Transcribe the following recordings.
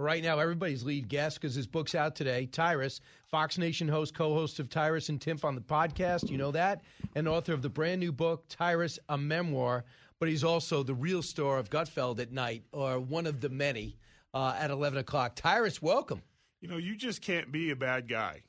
Right now, everybody's lead guest because his book's out today. Tyrus, Fox Nation host, co-host of Tyrus and Timpf on the podcast, you know that, and author of the brand new book Tyrus, a memoir. But he's also the real star of Gutfeld at night, or one of the many uh, at eleven o'clock. Tyrus, welcome. You know, you just can't be a bad guy.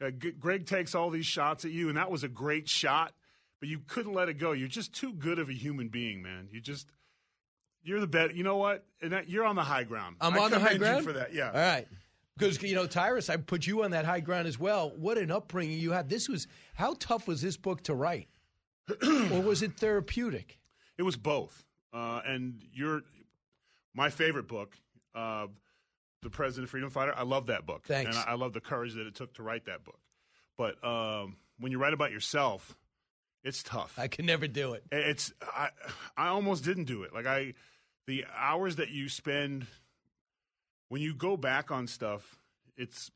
Uh, G- Greg takes all these shots at you, and that was a great shot, but you couldn't let it go. You're just too good of a human being, man. You just you're the best. You know what? You're on the high ground. I'm I on the high ground for that. Yeah. All right. Because you know, Tyrus, I put you on that high ground as well. What an upbringing you had. This was how tough was this book to write, or was it therapeutic? It was both. Uh, and you're my favorite book, uh, The President Freedom Fighter. I love that book. Thanks. And I, I love the courage that it took to write that book. But um, when you write about yourself, it's tough. I can never do it. It's I I almost didn't do it. Like I the hours that you spend when you go back on stuff, it's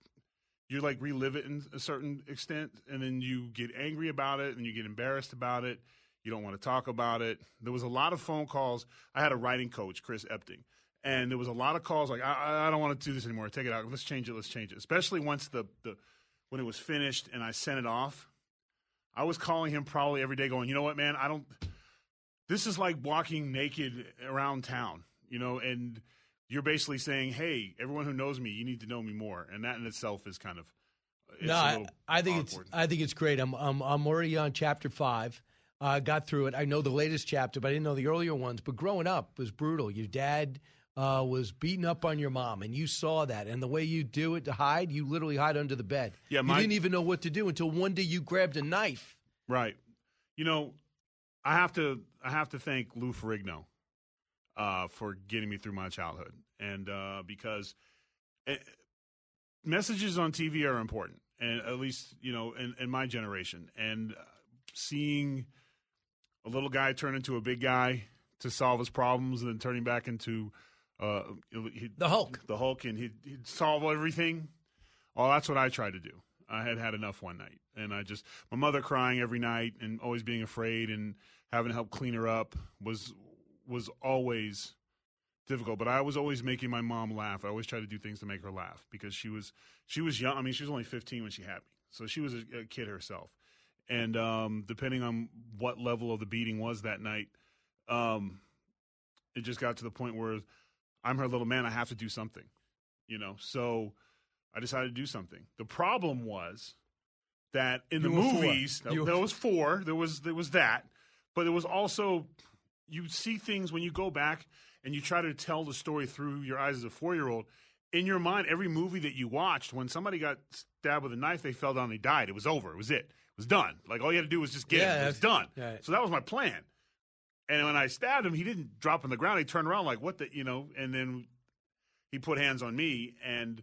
you like relive it in a certain extent and then you get angry about it and you get embarrassed about it. You don't want to talk about it. There was a lot of phone calls. I had a writing coach, Chris Epting, and there was a lot of calls like I, I don't want to do this anymore. Take it out. Let's change it. Let's change it. Especially once the, the when it was finished and I sent it off. I was calling him probably every day, going, you know what, man, I don't. This is like walking naked around town, you know, and you're basically saying, hey, everyone who knows me, you need to know me more, and that in itself is kind of. It's no, I, I think awkward. it's I think it's great. I'm I'm I'm already on chapter five. I uh, got through it. I know the latest chapter, but I didn't know the earlier ones. But growing up was brutal. Your dad uh, was beating up on your mom, and you saw that. And the way you do it to hide, you literally hide under the bed. Yeah, you didn't even know what to do until one day you grabbed a knife. Right. You know, I have to I have to thank Lou Ferrigno uh, for getting me through my childhood, and uh, because eh, messages on TV are important, and at least you know in, in my generation, and uh, seeing a little guy turn into a big guy to solve his problems, and then turning back into uh, he, The Hulk. the Hulk, and he'd, he'd solve everything. Oh, that's what I tried to do. I had had enough one night, and I just my mother crying every night and always being afraid and having to help clean her up was was always difficult. But I was always making my mom laugh. I always tried to do things to make her laugh because she was she was young. I mean, she was only 15 when she had me, so she was a, a kid herself. And um, depending on what level of the beating was that night, um, it just got to the point where I'm her little man. I have to do something, you know. So I decided to do something. The problem was that in You the movies, there was four. There was there was that, but there was also you see things when you go back and you try to tell the story through your eyes as a four year old. In your mind, every movie that you watched, when somebody got stabbed with a knife, they fell down, they died. It was over. It was it. It was done. Like all you had to do was just get Yeah, him. It was done. right. So that was my plan. And when I stabbed him, he didn't drop on the ground. He turned around like, "What the?" You know. And then he put hands on me. And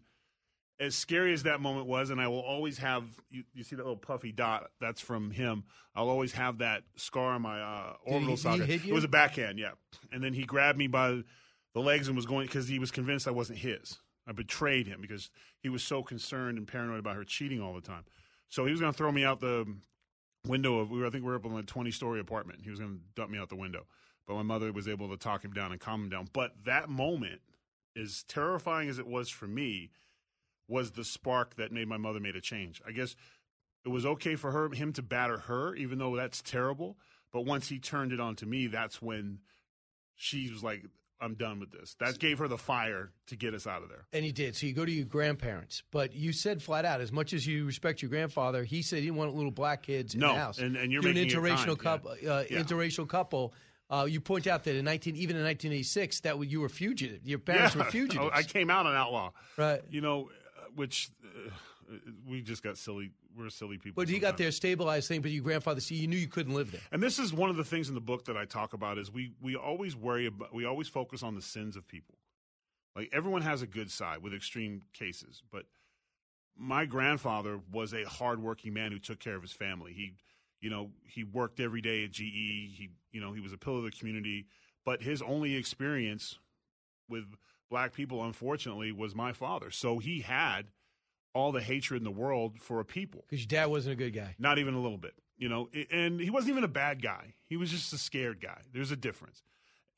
as scary as that moment was, and I will always have you, you see that little puffy dot. That's from him. I'll always have that scar on my uh, orbital did he socket. It was a backhand, yeah. And then he grabbed me by the legs and was going because he was convinced I wasn't his. I betrayed him because he was so concerned and paranoid about her cheating all the time. So he was going to throw me out the window of we were, I think we were up on a 20 story apartment. He was going to dump me out the window. But my mother was able to talk him down and calm him down. But that moment, as terrifying as it was for me, was the spark that made my mother made a change. I guess it was okay for her him to batter her, even though that's terrible. But once he turned it on to me, that's when she was like, I'm done with this. That gave her the fire to get us out of there. And he did. So you go to your grandparents, but you said flat out, as much as you respect your grandfather, he said he didn't want little black kids in No, the house. and- and you're an making it interracial couple. yeah. Uh, Yeah. Interracial couple. Uh, you point out that in 19, even in 1986, that you were fugitive. Your parents were fugitives. I came out an outlaw. Right. You know, which uh, we just got silly. We're silly people. but he got there stabilized thing. But your grandfather, see, you knew you couldn't live there. And this is one of the things in the book that I talk about is we we always worry about we always focus on the sins of people. Like everyone has a good side with extreme cases, but my grandfather was a hardworking man who took care of his family. He, you know, he worked every day at GE. He, you know, he was a pillar of the community. But his only experience with black people, unfortunately, was my father. So he had all the hatred in the world for a people. Because your dad wasn't a good guy. Not even a little bit. You know, and he wasn't even a bad guy. He was just a scared guy. There's a difference.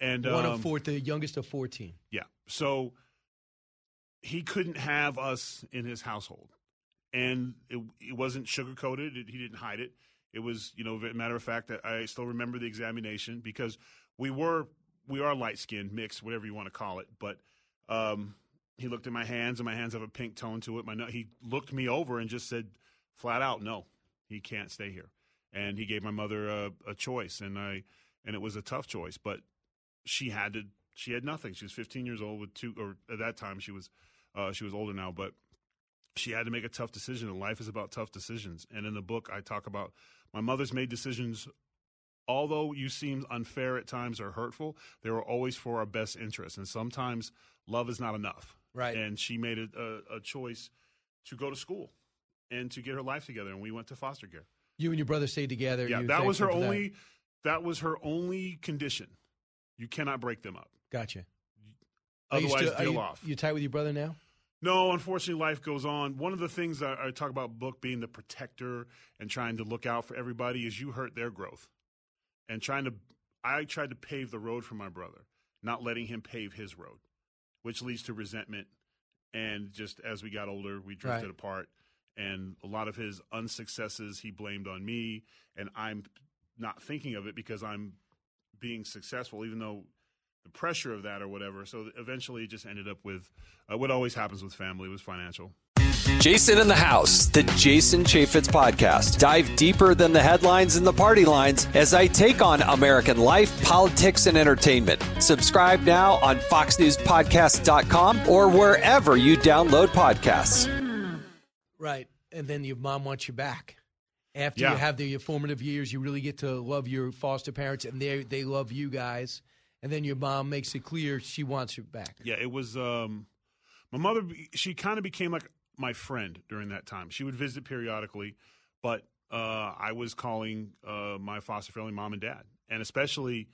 And one um, of four, the youngest of fourteen. Yeah. So he couldn't have us in his household, and it, it wasn't sugar coated. He didn't hide it. It was, you know, a matter of fact, that I still remember the examination because we were we are light skinned, mixed, whatever you want to call it. But um, he looked at my hands, and my hands have a pink tone to it. My he looked me over and just said flat out, no, he can't stay here. And he gave my mother a, a choice, and I and it was a tough choice, but she had to. She had nothing. She was 15 years old with two, or at that time she was uh, she was older now, but she had to make a tough decision. And life is about tough decisions. And in the book, I talk about my mother's made decisions although you seem unfair at times or hurtful, they were always for our best interest. And sometimes love is not enough. Right. And she made a, a, a, choice to go to school and to get her life together. And we went to foster care. You and your brother stayed together. Yeah, that was her only. That. that. was her only condition. You cannot break them up. Gotcha. Otherwise, still, deal you, off. You tight with your brother now? No, unfortunately, life goes on. One of the things I, I talk about book being the protector and trying to look out for everybody is you hurt their growth and trying to I tried to pave the road for my brother, not letting him pave his road, which leads to resentment. And just as we got older, we drifted right. apart. And a lot of his unsuccesses he blamed on me, and I'm not thinking of it because I'm being successful, even though the pressure of that or whatever. So eventually, it just ended up with uh, what always happens with family was financial. Jason in the House, the Jason Chaffetz podcast. Dive deeper than the headlines and the party lines as I take on American life, politics, and entertainment. Subscribe now on FoxNewsPodcast.com or wherever you download podcasts. Right. And then your mom wants you back. After yeah. you have the formative years, you really get to love your foster parents, and they they love you guys. And then your mom makes it clear she wants you back. Yeah, it was. Um, my mother. She kind of became like my friend during that time. She would visit periodically, but uh, I was calling uh, my foster family mom and dad, and especially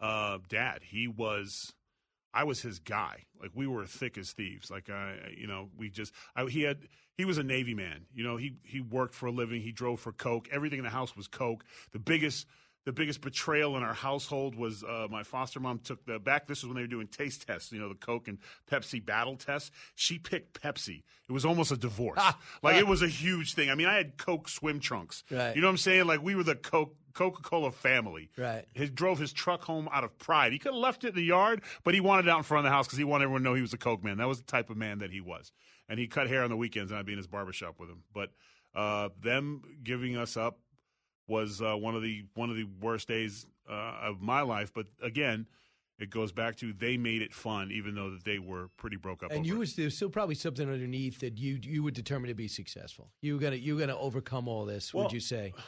uh, dad. He was, I was his guy. Like we were thick as thieves. Like I, you know, we just I, he had he was a Navy man. You know, he he worked for a living. He drove for Coke. Everything in the house was Coke. The biggest the biggest betrayal in our household was uh, my foster mom took the back. This was when they were doing taste tests, you know, the Coke and Pepsi battle test. She picked Pepsi. It was almost a divorce. like it was a huge thing. I mean, I had Coke swim trunks. Right. You know what I'm saying? Like we were the Coke Coca Cola family. Right. He drove his truck home out of pride. He could have left it in the yard, but he wanted it out in front of the house because he wanted everyone to know he was a Coke man. That was the type of man that he was. And he cut hair on the weekends, and I'd be in his barbershop with him. But uh, them giving us up was uh, one of the one of the worst days uh, of my life. But again, it goes back to they made it fun, even though that they were pretty broke up. And you was there's still probably something underneath that you you were determined to be successful. You were gonna you were gonna overcome all this. Well, would you say?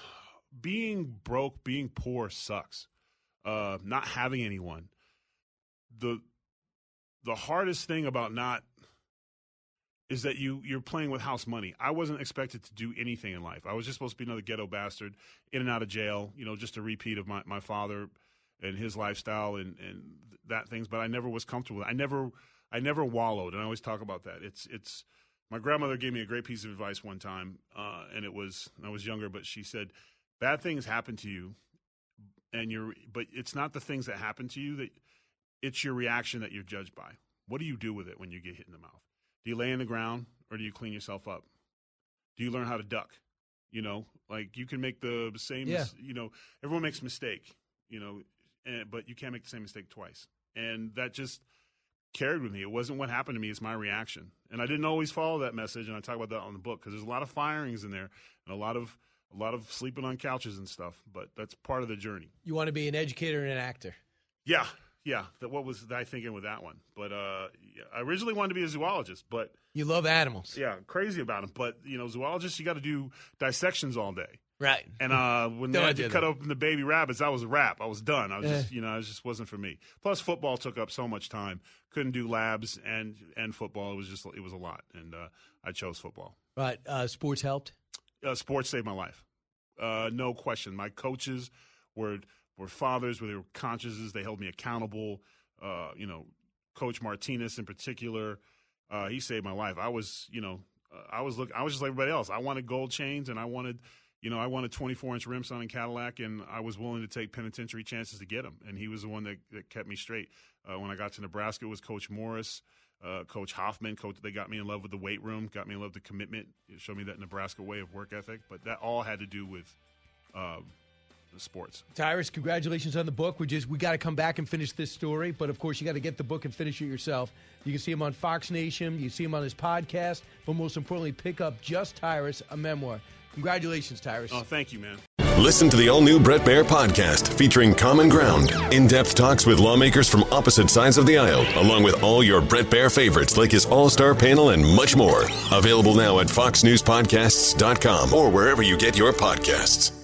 Being broke, being poor sucks. Uh, not having anyone. The the hardest thing about not is that you you're playing with house money. I wasn't expected to do anything in life. I was just supposed to be another ghetto bastard, in and out of jail. You know, just a repeat of my, my father and his lifestyle and and that things. But I never was comfortable. I never I never wallowed, and I always talk about that. It's it's my grandmother gave me a great piece of advice one time, uh, and it was I was younger, but she said, "Bad things happen to you, and you're but it's not the things that happen to you that it's your reaction that you're judged by. What do you do with it when you get hit in the mouth?" Do you lay in the ground or do you clean yourself up? Do you learn how to duck? You know, like you can make the same. Yeah. You know, everyone makes a mistake. You know, and, but you can't make the same mistake twice. And that just carried with me. It wasn't what happened to me; it's my reaction. And I didn't always follow that message. And I talk about that on the book because there's a lot of firings in there and a lot of a lot of sleeping on couches and stuff. But that's part of the journey. You want to be an educator and an actor. Yeah, yeah. That, what was I thinking with that one? But uh, I originally wanted to be a zoologist, but You love animals. yeah, crazy about them. But you know, zoologists, you got to do dissections all day. Right. And uh, when they had to cut that. open the baby rabbits, that was a wrap. I was done. I was Eh. just, you know, it just wasn't for me. Plus, football took up so much time. Couldn't do labs and and football. It was just, it was a lot, and uh, I chose football. Right. Uh, sports helped. Uh, sports saved my life, uh, no question. My coaches were were fathers, where they were consciences. They held me accountable. Uh, you know, Coach Martinez in particular, uh, he saved my life. I was, you know, uh, I was look, I was just like everybody else. I wanted gold chains, and I wanted, you know, I wanted 24 inch rims on a Cadillac, and I was willing to take penitentiary chances to get them. And he was the one that, that kept me straight. Uh, when I got to Nebraska, it was Coach Morris. Uh, Coach Hoffman, coach, they got me in love with the weight room, got me in love with the commitment, it showed me that Nebraska way of work ethic. But that all had to do with the sports. Tyrus, congratulations on the book. We just we got to come back and finish this story, but of course you got to get the book and finish it yourself. You can see him on Fox Nation, you see him on his podcast, but most importantly, pick up Just Tyrus, a memoir. Congratulations, Tyrus. Oh, thank you, man. Listen to the all new Bret Baier podcast featuring Common Ground, in depth talks with lawmakers from opposite sides of the aisle, along with all your Bret Baier favorites like his all star panel and much more. Available now at FoxNewsPodcasts.com or wherever you get your podcasts.